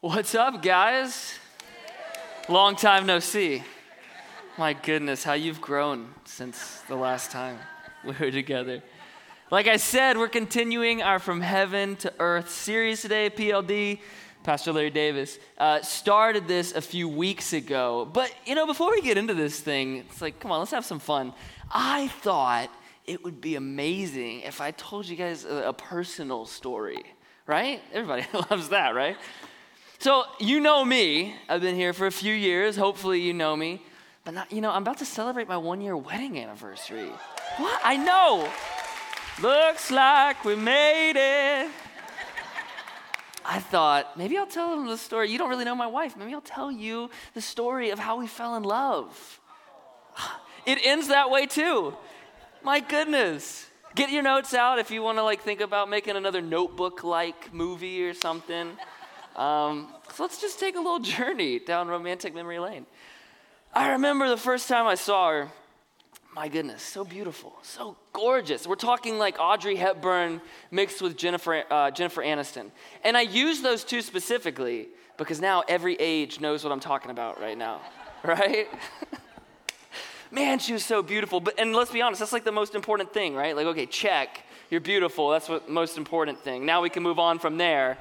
What's up, guys? Long time no see. My goodness, how you've grown since the last time we were together. Like I said, we're continuing our From Heaven to Earth series today, PLD. Pastor Larry Davis uh, started this a few weeks ago. But, you know, before we get into this thing, it's like, come on, let's have some fun. I thought it would be amazing if I told you guys a, a personal story, right? Everybody loves that, right? So, you know me. I've been here for a few years. Hopefully, you know me. But, not, you know, I'm about to celebrate my one year wedding anniversary. What? I know. Looks like we made it. I thought, maybe I'll tell them the story. You don't really know my wife. Maybe I'll tell you the story of how we fell in love. It ends that way too. My goodness. Get your notes out if you want to like think about making another notebook like movie or something. Um, so let's just take a little journey down romantic memory lane. I remember the first time I saw her. My goodness, so beautiful, so gorgeous. We're talking like Audrey Hepburn mixed with Jennifer, uh, Jennifer Aniston. And I use those two specifically because now every age knows what I'm talking about right now, right? Man, she was so beautiful. But and let's be honest, that's like the most important thing, right? Like, okay, check, you're beautiful. That's what most important thing. Now we can move on from there.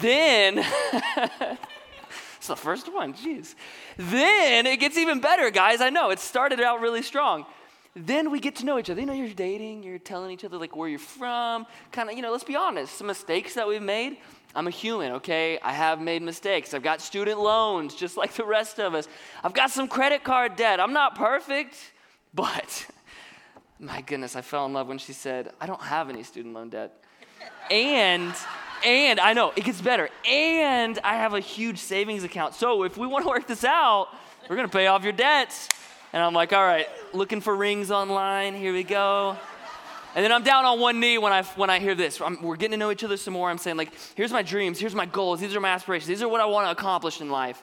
Then, it's the first one, jeez. Then it gets even better, guys. I know it started out really strong. Then we get to know each other. You know, you're dating, you're telling each other like where you're from, kind of, you know, let's be honest, some mistakes that we've made. I'm a human, okay? I have made mistakes. I've got student loans just like the rest of us. I've got some credit card debt. I'm not perfect, but my goodness, I fell in love when she said, I don't have any student loan debt. And and I know it gets better. And I have a huge savings account. So if we want to work this out, we're going to pay off your debts. And I'm like, all right, looking for rings online. Here we go. And then I'm down on one knee when I, when I hear this. I'm, we're getting to know each other some more. I'm saying, like, here's my dreams, here's my goals, these are my aspirations, these are what I want to accomplish in life.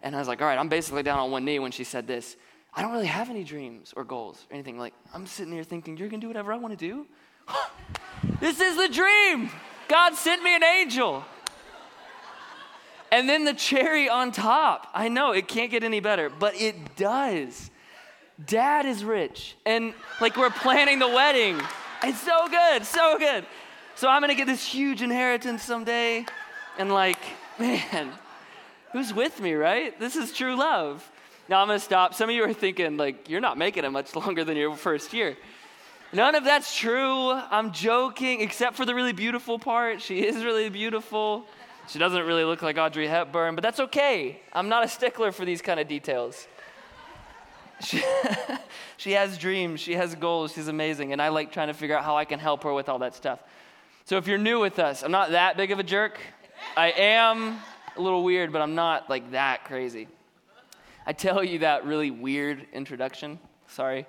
And I was like, all right, I'm basically down on one knee when she said this. I don't really have any dreams or goals or anything. Like, I'm sitting here thinking, you're going to do whatever I want to do? this is the dream. God sent me an angel. And then the cherry on top. I know it can't get any better, but it does. Dad is rich. And like we're planning the wedding. It's so good, so good. So I'm gonna get this huge inheritance someday. And like, man, who's with me, right? This is true love. Now I'm gonna stop. Some of you are thinking, like, you're not making it much longer than your first year. None of that's true. I'm joking, except for the really beautiful part. She is really beautiful. She doesn't really look like Audrey Hepburn, but that's okay. I'm not a stickler for these kind of details. She, she has dreams, she has goals, she's amazing, and I like trying to figure out how I can help her with all that stuff. So if you're new with us, I'm not that big of a jerk. I am a little weird, but I'm not like that crazy. I tell you that really weird introduction. Sorry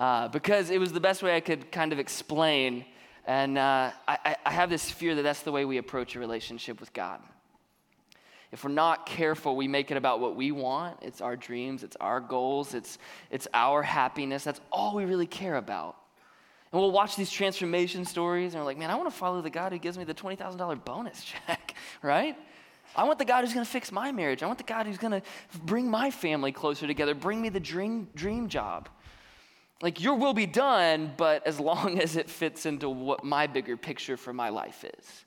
uh, because it was the best way I could kind of explain. And uh, I, I have this fear that that's the way we approach a relationship with God. If we're not careful, we make it about what we want. It's our dreams, it's our goals, it's, it's our happiness. That's all we really care about. And we'll watch these transformation stories and we're like, man, I want to follow the God who gives me the $20,000 bonus check, right? I want the God who's going to fix my marriage. I want the God who's going to bring my family closer together, bring me the dream, dream job. Like, your will be done, but as long as it fits into what my bigger picture for my life is.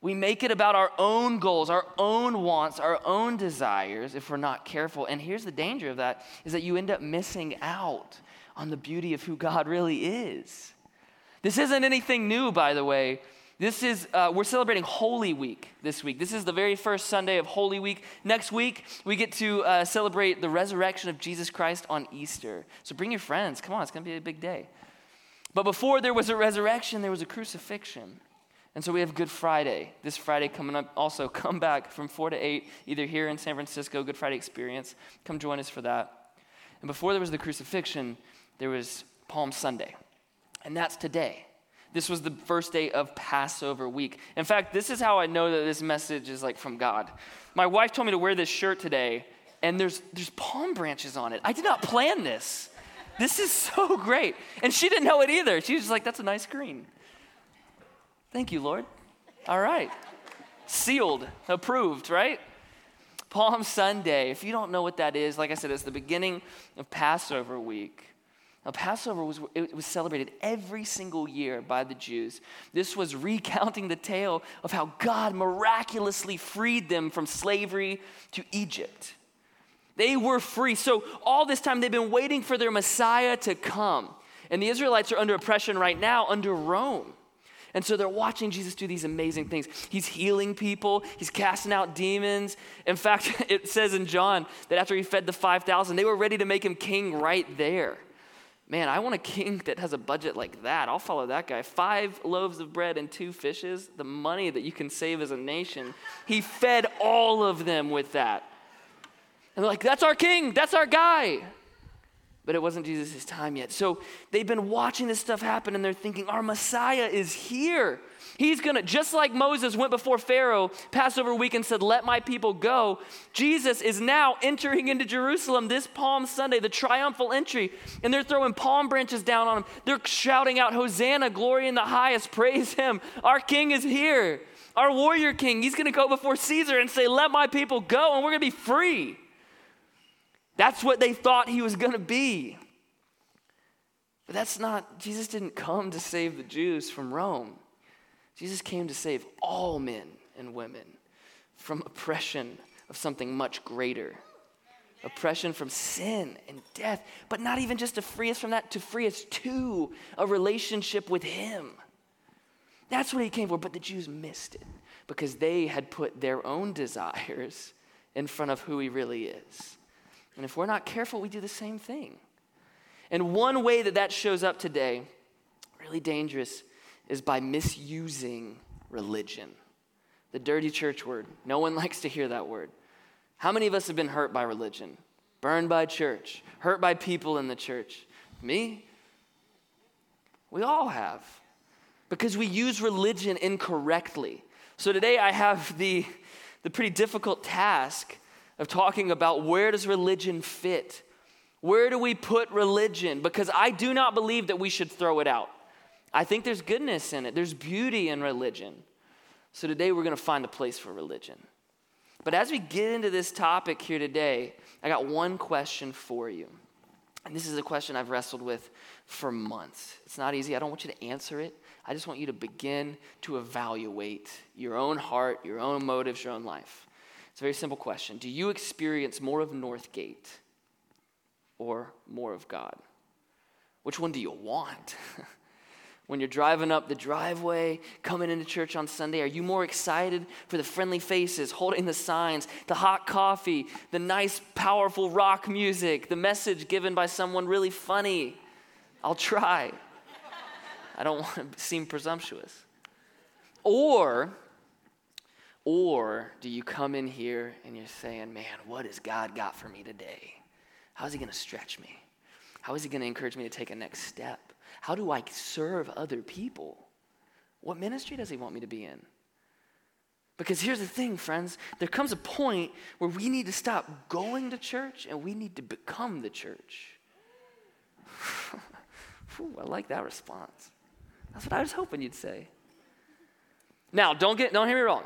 We make it about our own goals, our own wants, our own desires if we're not careful. And here's the danger of that is that you end up missing out on the beauty of who God really is. This isn't anything new, by the way. This is, uh, we're celebrating Holy Week this week. This is the very first Sunday of Holy Week. Next week, we get to uh, celebrate the resurrection of Jesus Christ on Easter. So bring your friends. Come on, it's going to be a big day. But before there was a resurrection, there was a crucifixion. And so we have Good Friday. This Friday coming up, also come back from 4 to 8, either here in San Francisco, Good Friday experience. Come join us for that. And before there was the crucifixion, there was Palm Sunday. And that's today. This was the first day of Passover week. In fact, this is how I know that this message is like from God. My wife told me to wear this shirt today, and there's, there's palm branches on it. I did not plan this. This is so great. And she didn't know it either. She was just like, that's a nice green. Thank you, Lord. All right. sealed, approved, right? Palm Sunday, if you don't know what that is, like I said, it's the beginning of Passover week. Now, Passover was, it was celebrated every single year by the Jews. This was recounting the tale of how God miraculously freed them from slavery to Egypt. They were free. So, all this time, they've been waiting for their Messiah to come. And the Israelites are under oppression right now under Rome. And so they're watching Jesus do these amazing things. He's healing people, he's casting out demons. In fact, it says in John that after he fed the 5,000, they were ready to make him king right there. Man, I want a king that has a budget like that. I'll follow that guy. Five loaves of bread and two fishes, the money that you can save as a nation. He fed all of them with that. And they're like, that's our king, that's our guy. But it wasn't Jesus' time yet. So they've been watching this stuff happen and they're thinking, our Messiah is here. He's gonna, just like Moses went before Pharaoh Passover week and said, Let my people go. Jesus is now entering into Jerusalem this Palm Sunday, the triumphal entry, and they're throwing palm branches down on him. They're shouting out, Hosanna, glory in the highest, praise him. Our king is here. Our warrior king, he's gonna go before Caesar and say, Let my people go, and we're gonna be free. That's what they thought he was going to be. But that's not, Jesus didn't come to save the Jews from Rome. Jesus came to save all men and women from oppression of something much greater oppression from sin and death, but not even just to free us from that, to free us to a relationship with Him. That's what He came for, but the Jews missed it because they had put their own desires in front of who He really is. And if we're not careful, we do the same thing. And one way that that shows up today, really dangerous, is by misusing religion. The dirty church word. No one likes to hear that word. How many of us have been hurt by religion? Burned by church? Hurt by people in the church? Me? We all have. Because we use religion incorrectly. So today I have the, the pretty difficult task of talking about where does religion fit? Where do we put religion? Because I do not believe that we should throw it out. I think there's goodness in it, there's beauty in religion. So today we're going to find a place for religion. But as we get into this topic here today, I got one question for you. And this is a question I've wrestled with for months. It's not easy. I don't want you to answer it. I just want you to begin to evaluate your own heart, your own motives, your own life. It's a very simple question. Do you experience more of Northgate or more of God? Which one do you want? when you're driving up the driveway, coming into church on Sunday, are you more excited for the friendly faces, holding the signs, the hot coffee, the nice, powerful rock music, the message given by someone really funny? I'll try. I don't want to seem presumptuous. Or or do you come in here and you're saying, man, what has God got for me today? How is He going to stretch me? How is He going to encourage me to take a next step? How do I serve other people? What ministry does He want me to be in? Because here's the thing, friends there comes a point where we need to stop going to church and we need to become the church. I like that response. That's what I was hoping you'd say. Now, don't get don't hear me wrong.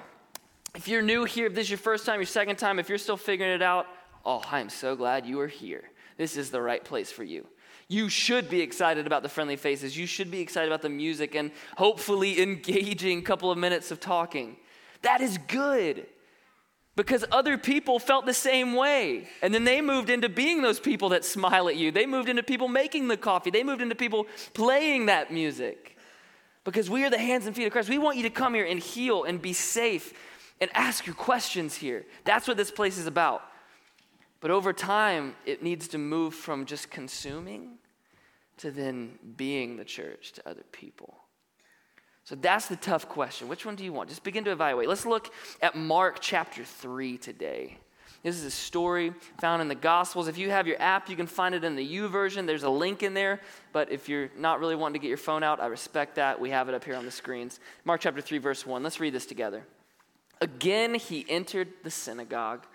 If you're new here, if this is your first time, your second time, if you're still figuring it out, oh, I am so glad you are here. This is the right place for you. You should be excited about the friendly faces. You should be excited about the music and hopefully engaging a couple of minutes of talking. That is good because other people felt the same way. And then they moved into being those people that smile at you. They moved into people making the coffee. They moved into people playing that music. Because we are the hands and feet of Christ. We want you to come here and heal and be safe and ask your questions here. That's what this place is about. But over time, it needs to move from just consuming to then being the church to other people. So that's the tough question. Which one do you want? Just begin to evaluate. Let's look at Mark chapter 3 today. This is a story found in the Gospels. If you have your app, you can find it in the YouVersion. There's a link in there. But if you're not really wanting to get your phone out, I respect that. We have it up here on the screens. Mark chapter 3, verse 1. Let's read this together. Again, he entered the synagogue,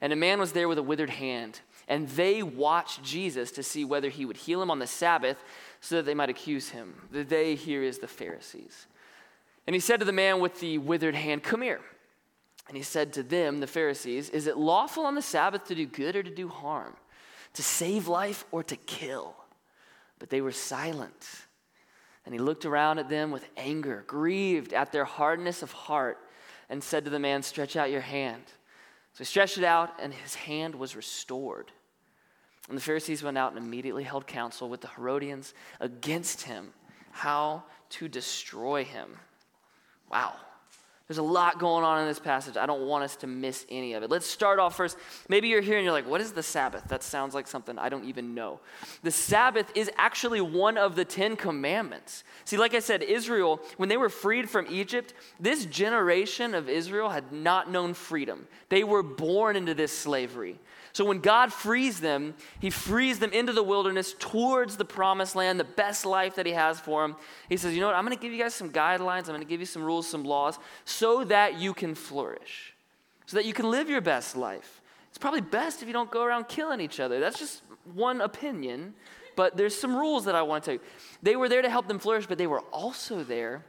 and a man was there with a withered hand. And they watched Jesus to see whether he would heal him on the Sabbath so that they might accuse him. The they here is the Pharisees. And he said to the man with the withered hand, Come here. And he said to them, the Pharisees, Is it lawful on the Sabbath to do good or to do harm? To save life or to kill? But they were silent. And he looked around at them with anger, grieved at their hardness of heart, and said to the man, Stretch out your hand. So he stretched it out, and his hand was restored. And the Pharisees went out and immediately held counsel with the Herodians against him, how to destroy him. Wow. There's a lot going on in this passage. I don't want us to miss any of it. Let's start off first. Maybe you're here and you're like, what is the Sabbath? That sounds like something I don't even know. The Sabbath is actually one of the Ten Commandments. See, like I said, Israel, when they were freed from Egypt, this generation of Israel had not known freedom. They were born into this slavery. So when God frees them, He frees them into the wilderness towards the promised land, the best life that He has for them. He says, You know what? I'm going to give you guys some guidelines. I'm going to give you some rules, some laws, so that you can flourish, so that you can live your best life. It's probably best if you don't go around killing each other. That's just one opinion, but there's some rules that I want to. They were there to help them flourish, but they were also there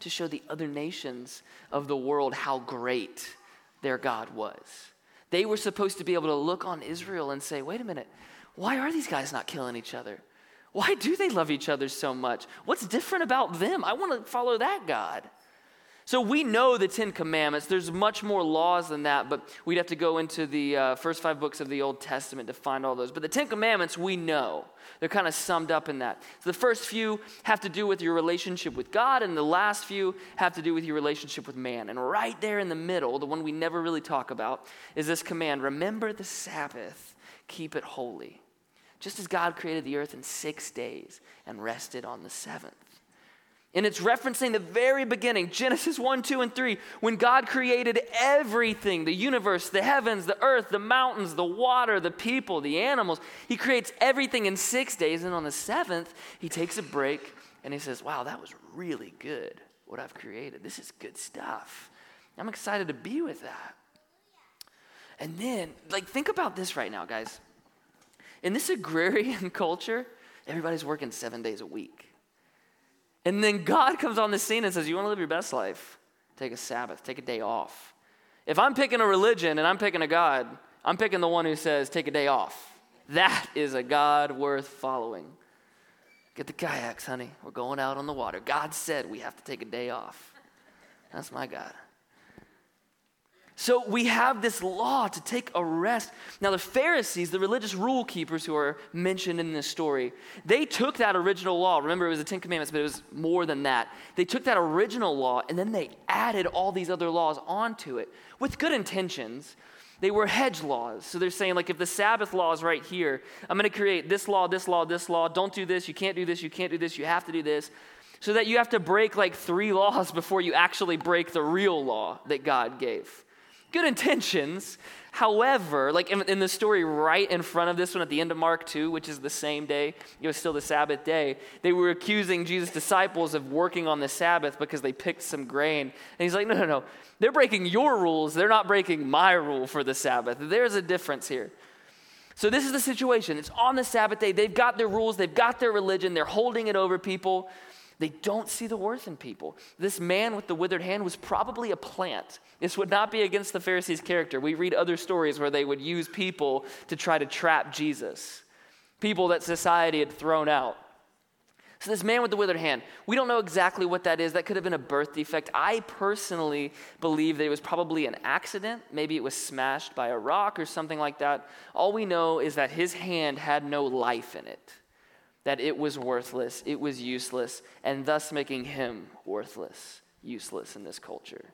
to show the other nations of the world how great their God was. They were supposed to be able to look on Israel and say, wait a minute, why are these guys not killing each other? Why do they love each other so much? What's different about them? I want to follow that God. So we know the Ten Commandments. There's much more laws than that, but we'd have to go into the uh, first five books of the Old Testament to find all those. But the Ten Commandments, we know. They're kind of summed up in that. So the first few have to do with your relationship with God, and the last few have to do with your relationship with man. And right there in the middle, the one we never really talk about, is this command remember the Sabbath, keep it holy. Just as God created the earth in six days and rested on the seventh. And it's referencing the very beginning, Genesis 1, 2, and 3, when God created everything the universe, the heavens, the earth, the mountains, the water, the people, the animals. He creates everything in six days. And on the seventh, he takes a break and he says, Wow, that was really good, what I've created. This is good stuff. I'm excited to be with that. And then, like, think about this right now, guys. In this agrarian culture, everybody's working seven days a week. And then God comes on the scene and says, You want to live your best life? Take a Sabbath, take a day off. If I'm picking a religion and I'm picking a God, I'm picking the one who says, Take a day off. That is a God worth following. Get the kayaks, honey. We're going out on the water. God said we have to take a day off. That's my God. So we have this law to take a rest. Now, the Pharisees, the religious rule keepers who are mentioned in this story, they took that original law. Remember, it was the Ten Commandments, but it was more than that. They took that original law and then they added all these other laws onto it with good intentions. They were hedge laws. So they're saying, like, if the Sabbath law is right here, I'm going to create this law, this law, this law. Don't do this. You can't do this. You can't do this. You have to do this. So that you have to break like three laws before you actually break the real law that God gave good intentions. However, like in, in, the story right in front of this one at the end of Mark 2, which is the same day, it was still the Sabbath day, they were accusing Jesus' disciples of working on the Sabbath because they picked some grain. And he's like, no, no, no. They're breaking your rules. They're not breaking my rule for the Sabbath. There's a difference here. So, this is the situation. It's on the Sabbath day. They've got their rules, they've got their religion, they're holding it over people. They don't see the worth in people. This man with the withered hand was probably a plant. This would not be against the Pharisees' character. We read other stories where they would use people to try to trap Jesus, people that society had thrown out. So, this man with the withered hand, we don't know exactly what that is. That could have been a birth defect. I personally believe that it was probably an accident. Maybe it was smashed by a rock or something like that. All we know is that his hand had no life in it that it was worthless, it was useless, and thus making him worthless, useless in this culture.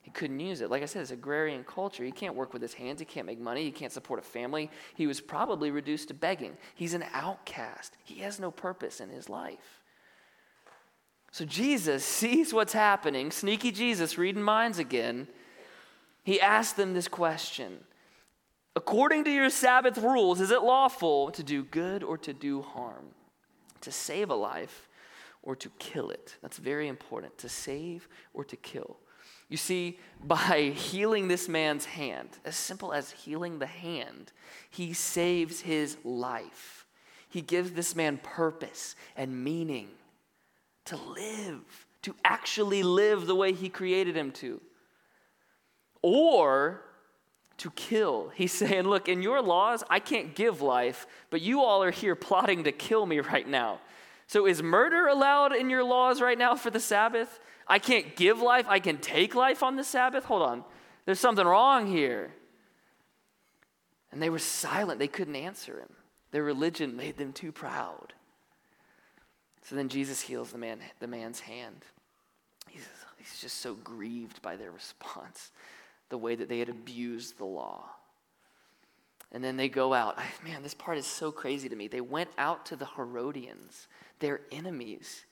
He couldn't use it. Like I said, it's agrarian culture. He can't work with his hands. He can't make money. He can't support a family. He was probably reduced to begging. He's an outcast. He has no purpose in his life. So Jesus sees what's happening. Sneaky Jesus, reading minds again. He asks them this question According to your Sabbath rules, is it lawful to do good or to do harm? To save a life or to kill it. That's very important to save or to kill. You see, by healing this man's hand, as simple as healing the hand, he saves his life. He gives this man purpose and meaning to live, to actually live the way he created him to. or to kill. He's saying, Look, in your laws, I can't give life, but you all are here plotting to kill me right now. So is murder allowed in your laws right now for the Sabbath? I can't give life, I can take life on the Sabbath? Hold on. There's something wrong here. And they were silent. They couldn't answer him. Their religion made them too proud. So then Jesus heals the, man, the man's hand. He's, he's just so grieved by their response, the way that they had abused the law. And then they go out. Man, this part is so crazy to me. They went out to the Herodians, their enemies,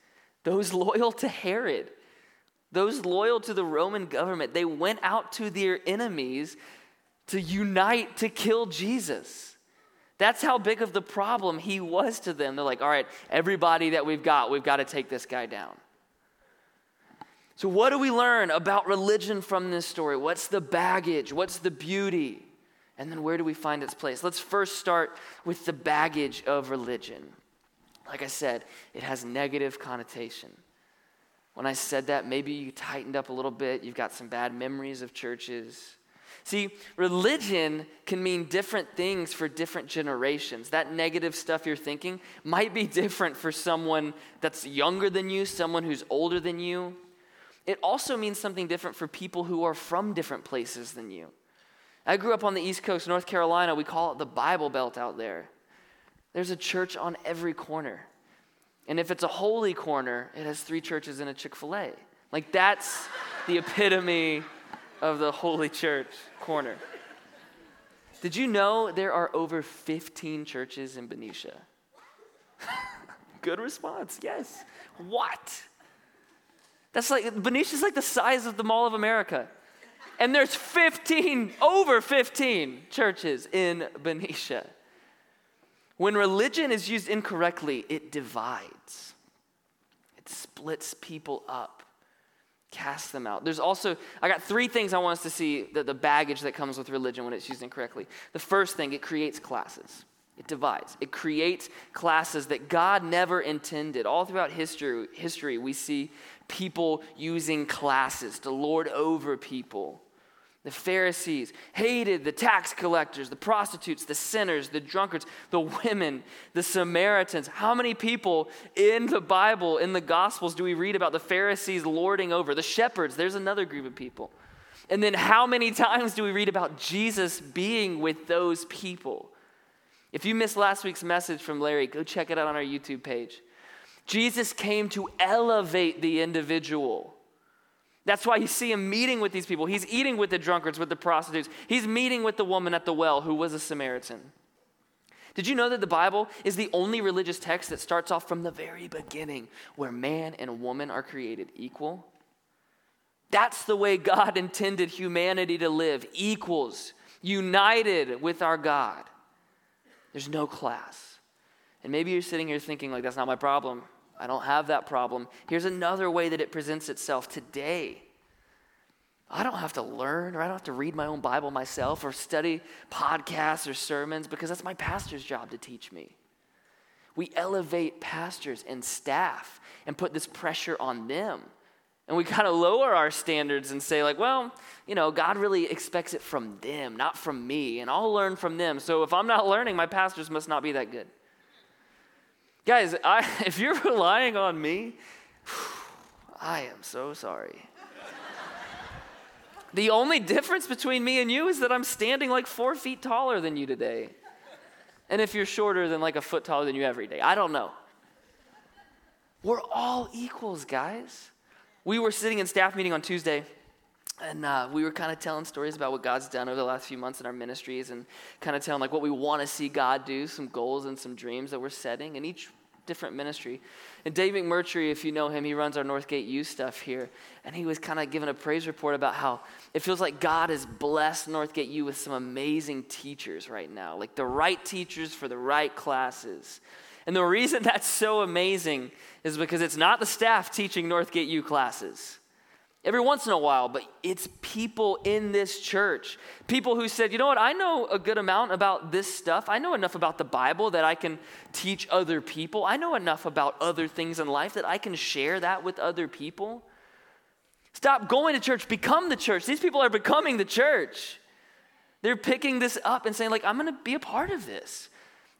those loyal to Herod, those loyal to the Roman government. They went out to their enemies to unite to kill Jesus. That's how big of the problem he was to them. They're like, all right, everybody that we've got, we've got to take this guy down. So, what do we learn about religion from this story? What's the baggage? What's the beauty? And then where do we find its place? Let's first start with the baggage of religion. Like I said, it has negative connotation. When I said that, maybe you tightened up a little bit. You've got some bad memories of churches. See, religion can mean different things for different generations. That negative stuff you're thinking might be different for someone that's younger than you, someone who's older than you. It also means something different for people who are from different places than you. I grew up on the East Coast, North Carolina. We call it the Bible Belt out there. There's a church on every corner. And if it's a holy corner, it has three churches and a Chick fil A. Like, that's the epitome of the Holy Church corner. Did you know there are over 15 churches in Benicia? Good response, yes. What? That's like, Benicia's like the size of the Mall of America. And there's 15, over 15 churches in Benicia. When religion is used incorrectly, it divides, it splits people up casts them out. There's also, I got three things I want us to see the, the baggage that comes with religion when it's used incorrectly. The first thing, it creates classes. It divides. It creates classes that God never intended. All throughout history, history, we see people using classes to lord over people. The Pharisees hated the tax collectors, the prostitutes, the sinners, the drunkards, the women, the Samaritans. How many people in the Bible, in the Gospels, do we read about the Pharisees lording over? The shepherds, there's another group of people. And then how many times do we read about Jesus being with those people? If you missed last week's message from Larry, go check it out on our YouTube page. Jesus came to elevate the individual. That's why you see him meeting with these people. He's eating with the drunkards, with the prostitutes. He's meeting with the woman at the well who was a Samaritan. Did you know that the Bible is the only religious text that starts off from the very beginning where man and woman are created equal? That's the way God intended humanity to live equals, united with our God. There's no class. And maybe you're sitting here thinking, like, that's not my problem. I don't have that problem. Here's another way that it presents itself today. I don't have to learn or I don't have to read my own Bible myself or study podcasts or sermons because that's my pastor's job to teach me. We elevate pastors and staff and put this pressure on them. And we kind of lower our standards and say, like, well, you know, God really expects it from them, not from me, and I'll learn from them. So if I'm not learning, my pastors must not be that good. Guys, I, if you're relying on me, I am so sorry. the only difference between me and you is that I'm standing like four feet taller than you today. And if you're shorter than like a foot taller than you every day, I don't know. We're all equals, guys. We were sitting in staff meeting on Tuesday, and uh, we were kind of telling stories about what God's done over the last few months in our ministries and kind of telling like what we want to see God do, some goals and some dreams that we're setting. in each different ministry. And Dave McMurtry, if you know him, he runs our Northgate U stuff here. And he was kind of giving a praise report about how it feels like God has blessed Northgate U with some amazing teachers right now, like the right teachers for the right classes. And the reason that's so amazing is because it's not the staff teaching Northgate U classes every once in a while, but it's people in this church. People who said, you know what, I know a good amount about this stuff. I know enough about the Bible that I can teach other people. I know enough about other things in life that I can share that with other people. Stop going to church, become the church. These people are becoming the church. They're picking this up and saying, like, I'm to be a part of this.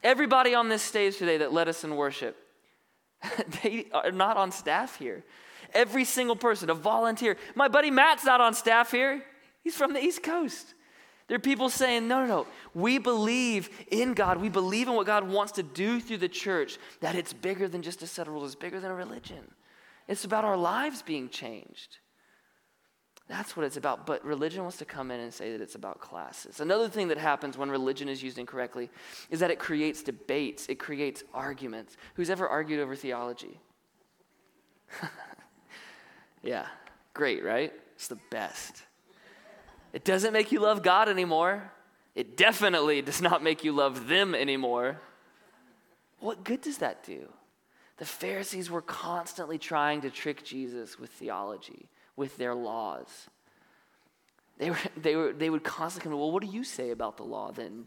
Everybody on this stage today that led us in worship, they are not on staff here. Every single person, a volunteer. My buddy Matt's not on staff here. He's from the East Coast. There are people saying, no, no, no. We believe in God. We believe in what God wants to do through the church, that it's bigger than just a set of rules, it's bigger than a religion. It's about our lives being changed. That's what it's about. But religion wants to come in and say that it's about classes. Another thing that happens when religion is used incorrectly is that it creates debates, it creates arguments. Who's ever argued over theology? yeah, great, right? It's the best. It doesn't make you love God anymore. It definitely does not make you love them anymore. What good does that do? The Pharisees were constantly trying to trick Jesus with theology, with their laws. They, were, they, were, they would constantly come, well, what do you say about the law then,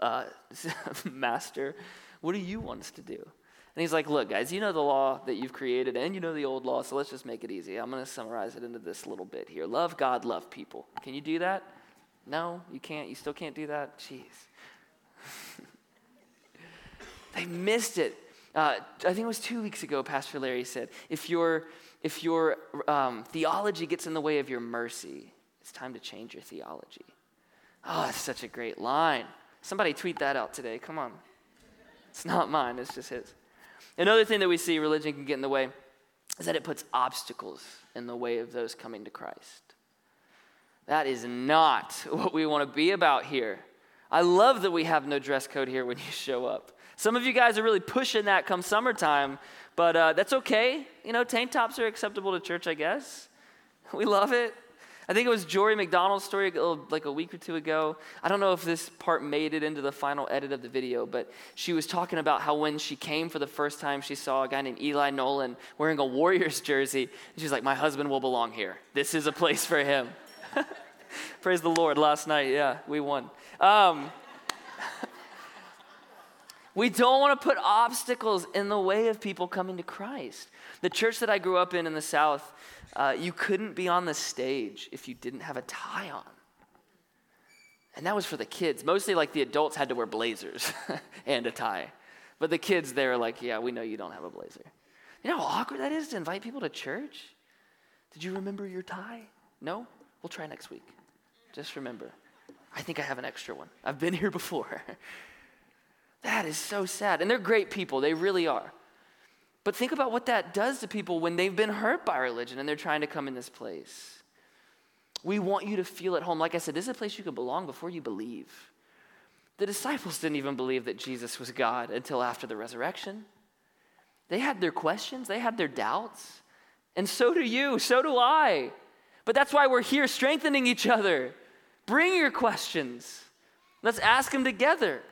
uh, Master? What do you want us to do? And he's like, look, guys, you know the law that you've created and you know the old law, so let's just make it easy. I'm going to summarize it into this little bit here. Love God, love people. Can you do that? No, you can't. You still can't do that? Jeez. they missed it. Uh, I think it was two weeks ago, Pastor Larry said, if your, if your um, theology gets in the way of your mercy, it's time to change your theology. Oh, that's such a great line. Somebody tweet that out today. Come on. It's not mine, it's just his. Another thing that we see religion can get in the way is that it puts obstacles in the way of those coming to Christ. That is not what we want to be about here. I love that we have no dress code here when you show up. Some of you guys are really pushing that come summertime, but uh, that's okay. You know, tank tops are acceptable to church, I guess. We love it. I think it was Jory McDonald's story like a week or two ago. I don't know if this part made it into the final edit of the video, but she was talking about how when she came for the first time, she saw a guy named Eli Nolan wearing a Warriors jersey. She's like, My husband will belong here. This is a place for him. Praise the Lord. Last night, yeah, we won. Um, we don't want to put obstacles in the way of people coming to Christ. The church that I grew up in in the South, uh, you couldn't be on the stage if you didn't have a tie on. And that was for the kids. Mostly, like the adults had to wear blazers and a tie. But the kids, they were like, yeah, we know you don't have a blazer. You know how awkward that is to invite people to church? Did you remember your tie? No? We'll try next week. Just remember. I think I have an extra one. I've been here before. that is so sad. And they're great people, they really are. But think about what that does to people when they've been hurt by religion and they're trying to come in this place. We want you to feel at home. Like I said, this is a place you can belong before you believe. The disciples didn't even believe that Jesus was God until after the resurrection. They had their questions, they had their doubts. And so do you, so do I. But that's why we're here strengthening each other. Bring your questions. Let's ask them together.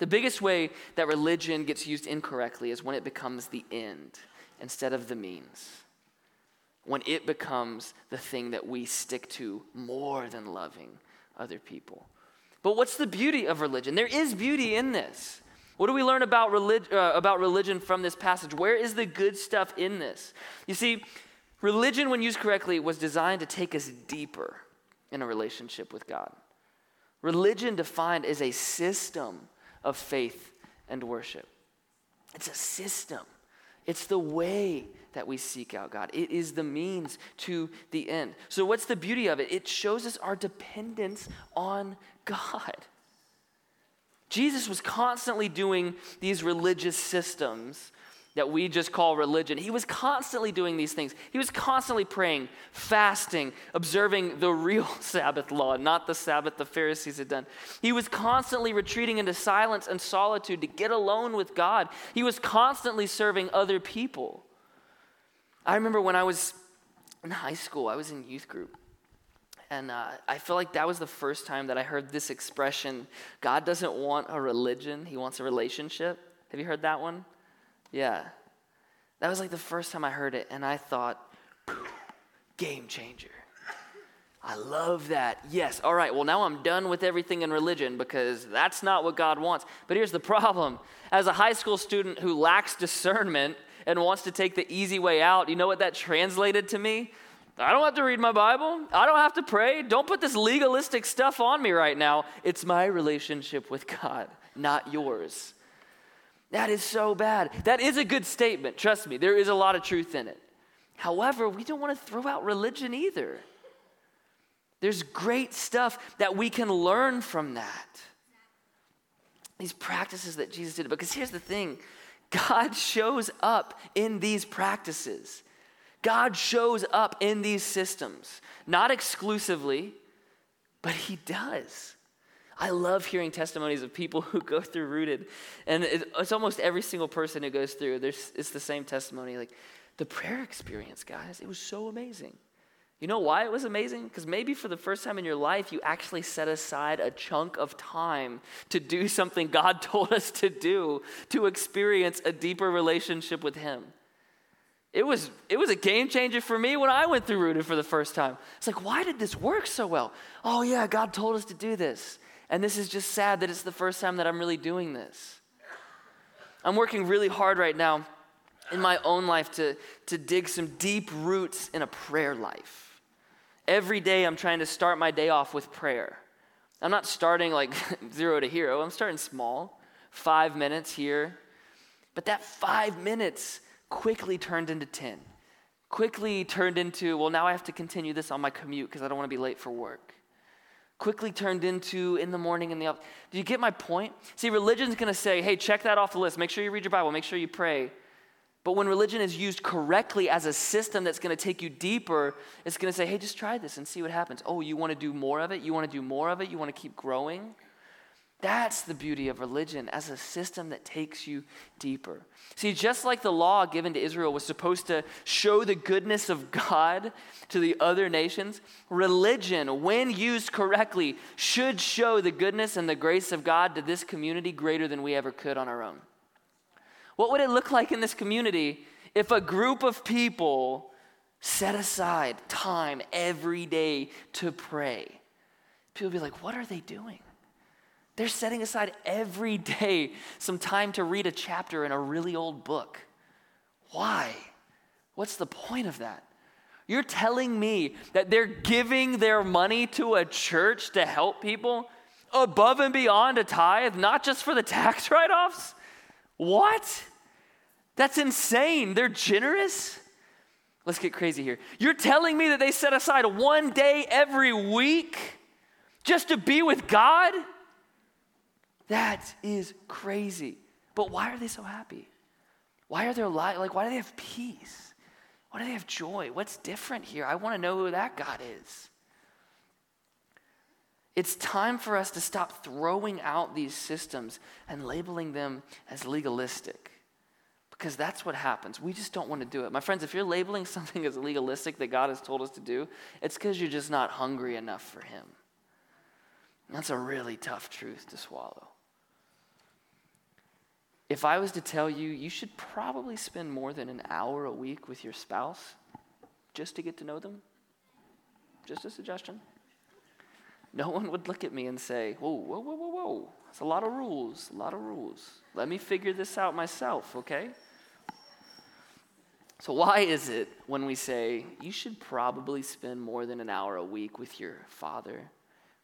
The biggest way that religion gets used incorrectly is when it becomes the end instead of the means. When it becomes the thing that we stick to more than loving other people. But what's the beauty of religion? There is beauty in this. What do we learn about, relig- uh, about religion from this passage? Where is the good stuff in this? You see, religion, when used correctly, was designed to take us deeper in a relationship with God. Religion defined as a system of faith and worship. It's a system, it's the way that we seek out God. It is the means to the end. So, what's the beauty of it? It shows us our dependence on God. Jesus was constantly doing these religious systems that we just call religion. He was constantly doing these things. He was constantly praying, fasting, observing the real Sabbath law, not the Sabbath the Pharisees had done. He was constantly retreating into silence and solitude to get alone with God. He was constantly serving other people. I remember when I was in high school, I was in youth group. And uh, I feel like that was the first time that I heard this expression God doesn't want a religion, He wants a relationship. Have you heard that one? Yeah. That was like the first time I heard it, and I thought, game changer. I love that. Yes, all right, well, now I'm done with everything in religion because that's not what God wants. But here's the problem as a high school student who lacks discernment and wants to take the easy way out, you know what that translated to me? I don't have to read my Bible. I don't have to pray. Don't put this legalistic stuff on me right now. It's my relationship with God, not yours. That is so bad. That is a good statement. Trust me, there is a lot of truth in it. However, we don't want to throw out religion either. There's great stuff that we can learn from that. These practices that Jesus did. Because here's the thing God shows up in these practices. God shows up in these systems, not exclusively, but He does. I love hearing testimonies of people who go through Rooted, and it's almost every single person who goes through. There's, it's the same testimony. Like the prayer experience, guys, it was so amazing. You know why it was amazing? Because maybe for the first time in your life, you actually set aside a chunk of time to do something God told us to do to experience a deeper relationship with Him. It was, it was a game changer for me when I went through Rooted for the first time. It's like, why did this work so well? Oh, yeah, God told us to do this. And this is just sad that it's the first time that I'm really doing this. I'm working really hard right now in my own life to, to dig some deep roots in a prayer life every day I'm trying to start my day off with prayer. I'm not starting like zero to hero, I'm starting small, five minutes here. But that five minutes quickly turned into 10. Quickly turned into, well, now I have to continue this on my commute because I don't want to be late for work. Quickly turned into in the morning in the. Do you get my point? See, religion's going to say, hey, check that off the list. Make sure you read your Bible. Make sure you pray. But when religion is used correctly as a system that's going to take you deeper, it's going to say, hey, just try this and see what happens. Oh, you want to do more of it? You want to do more of it? You want to keep growing? That's the beauty of religion as a system that takes you deeper. See, just like the law given to Israel was supposed to show the goodness of God to the other nations, religion, when used correctly, should show the goodness and the grace of God to this community greater than we ever could on our own. What would it look like in this community if a group of people set aside time every day to pray? People would be like, what are they doing? They're setting aside every day some time to read a chapter in a really old book. Why? What's the point of that? You're telling me that they're giving their money to a church to help people above and beyond a tithe, not just for the tax write offs? What? That's insane. They're generous. Let's get crazy here. You're telling me that they set aside one day every week just to be with God? That is crazy. But why are they so happy? Why are they li- like why do they have peace? Why do they have joy? What's different here? I want to know who that God is. It's time for us to stop throwing out these systems and labeling them as legalistic because that's what happens. We just don't want to do it. My friends, if you're labeling something as legalistic that God has told us to do, it's because you're just not hungry enough for Him. That's a really tough truth to swallow. If I was to tell you, you should probably spend more than an hour a week with your spouse just to get to know them, just a suggestion. No one would look at me and say, whoa, whoa, whoa, whoa, whoa. That's a lot of rules, a lot of rules. Let me figure this out myself, okay? So, why is it when we say you should probably spend more than an hour a week with your Father,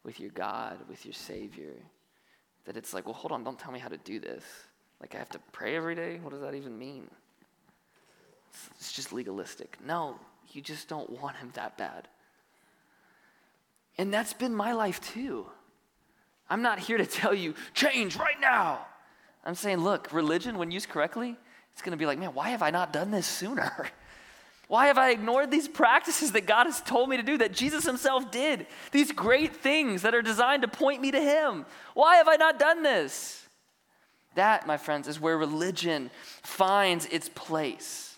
with your God, with your Savior, that it's like, well, hold on, don't tell me how to do this. Like, I have to pray every day? What does that even mean? It's, just legalistic. No, you just don't want Him that bad. And that's been my life too. I'm not here to tell you, change right now. I'm saying, look, religion, when used correctly, it's going to be like, man, why have I not done this sooner? Why have I ignored these practices that God has told me to do, that Jesus Himself did? These great things that are designed to point me to Him. Why have I not done this? That, my friends, is where religion finds its place.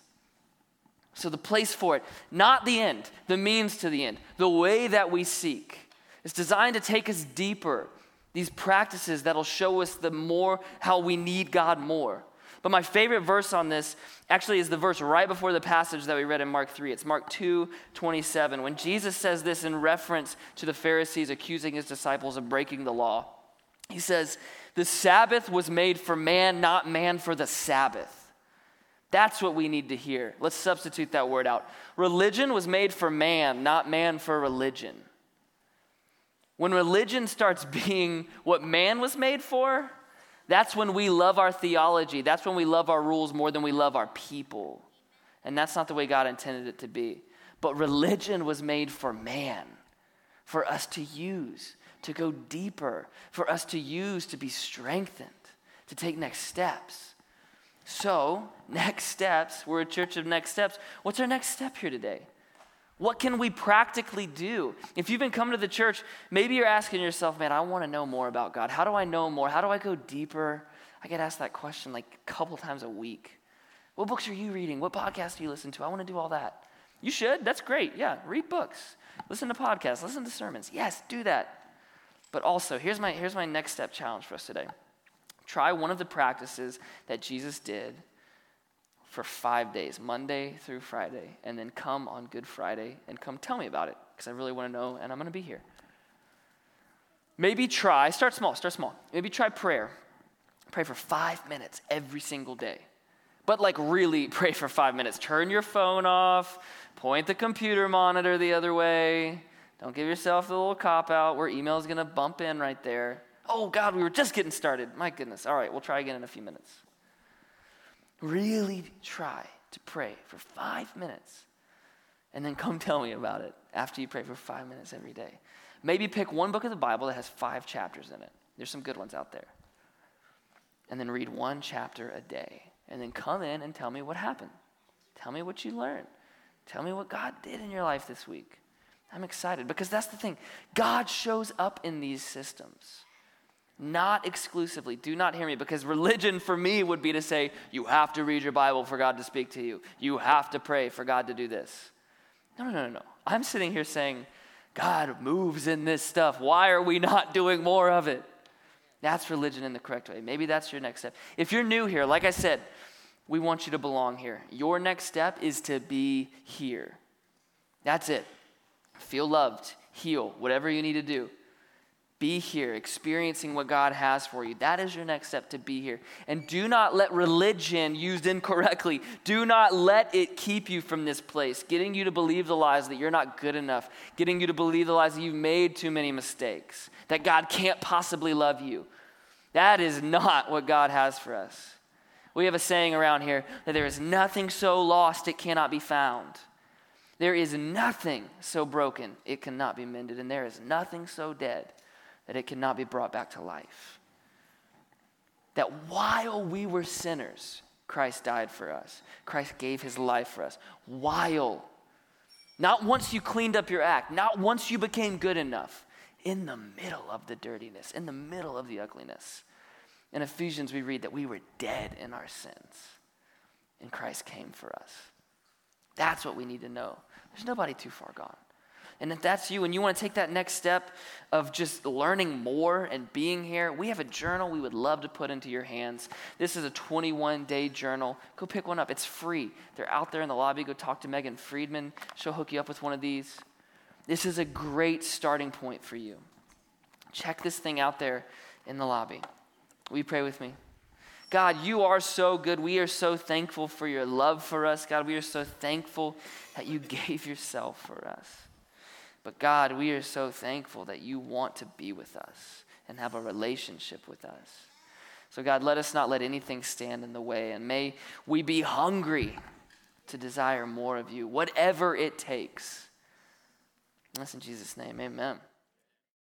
So, the place for it, not the end, the means to the end, the way that we seek, is designed to take us deeper. These practices that'll show us the more how we need God more. But my favorite verse on this actually is the verse right before the passage that we read in Mark 3. It's Mark 2 27. When Jesus says this in reference to the Pharisees accusing his disciples of breaking the law, he says, The Sabbath was made for man, not man for the Sabbath. That's what we need to hear. Let's substitute that word out. Religion was made for man, not man for religion. When religion starts being what man was made for, that's when we love our theology. That's when we love our rules more than we love our people. And that's not the way God intended it to be. But religion was made for man, for us to use, to go deeper, for us to use to be strengthened, to take next steps. So, next steps, we're a church of next steps. What's our next step here today? What can we practically do? If you've been coming to the church, maybe you're asking yourself, man, I want to know more about God. How do I know more? How do I go deeper? I get asked that question like a couple times a week. What books are you reading? What podcasts do you listen to? I want to do all that. You should. That's great. Yeah, read books, listen to podcasts, listen to sermons. Yes, do that. But also, here's my, here's my next step challenge for us today. Try one of the practices that Jesus did for five days, Monday through Friday, and then come on Good Friday and come tell me about it because I really want to know and I'm going to be here. Maybe try, start small, start small. Maybe try prayer. Pray for five minutes every single day. But like really pray for five minutes. Turn your phone off, point the computer monitor the other way. Don't give yourself the little cop out where email is going to bump in right there. Oh, God, we were just getting started. My goodness. All right, we'll try again in a few minutes. Really try to pray for five minutes and then come tell me about it after you pray for five minutes every day. Maybe pick one book of the Bible that has five chapters in it. There's some good ones out there. And then read one chapter a day. And then come in and tell me what happened. Tell me what you learned. Tell me what God did in your life this week. I'm excited because that's the thing. God shows up in these systems. Not exclusively. Do not hear me because religion for me would be to say, you have to read your Bible for God to speak to you. You have to pray for God to do this. No, no, no, no. I'm sitting here saying, God moves in this stuff. Why are we not doing more of it? That's religion in the correct way. Maybe that's your next step. If you're new here, like I said, we want you to belong here. Your next step is to be here. That's it. Feel loved, heal, whatever you need to do. Be here, experiencing what God has for you. That is your next step to be here. And do not let religion used incorrectly, do not let it keep you from this place, getting you to believe the lies that you're not good enough, getting you to believe the lies that you've made too many mistakes, that God can't possibly love you. That is not what God has for us. We have a saying around here that there is nothing so lost it cannot be found. There is nothing so broken it cannot be mended, and there is nothing so dead that it cannot be brought back to life. That while we were sinners, Christ died for us. Christ gave his life for us. While, not once you cleaned up your act, not once you became good enough, in the middle of the dirtiness, in the middle of the ugliness. In Ephesians, we read that we were dead in our sins, and Christ came for us. That's what we need to know. There's nobody too far gone. And if that's you and you want to take that next step of just learning more and being here, we have a journal we would love to put into your hands. This is a 21 day journal. Go pick one up, it's free. They're out there in the lobby. Go talk to Megan Friedman, she'll hook you up with one of these. This is a great starting point for you. Check this thing out there in the lobby. Will you pray with me? God, you are so good. We are so thankful for your love for us. God, we are so thankful that you gave yourself for us. But God, we are so thankful that you want to be with us and have a relationship with us. So, God, let us not let anything stand in the way, and may we be hungry to desire more of you, whatever it takes. That's in Jesus' name. Amen.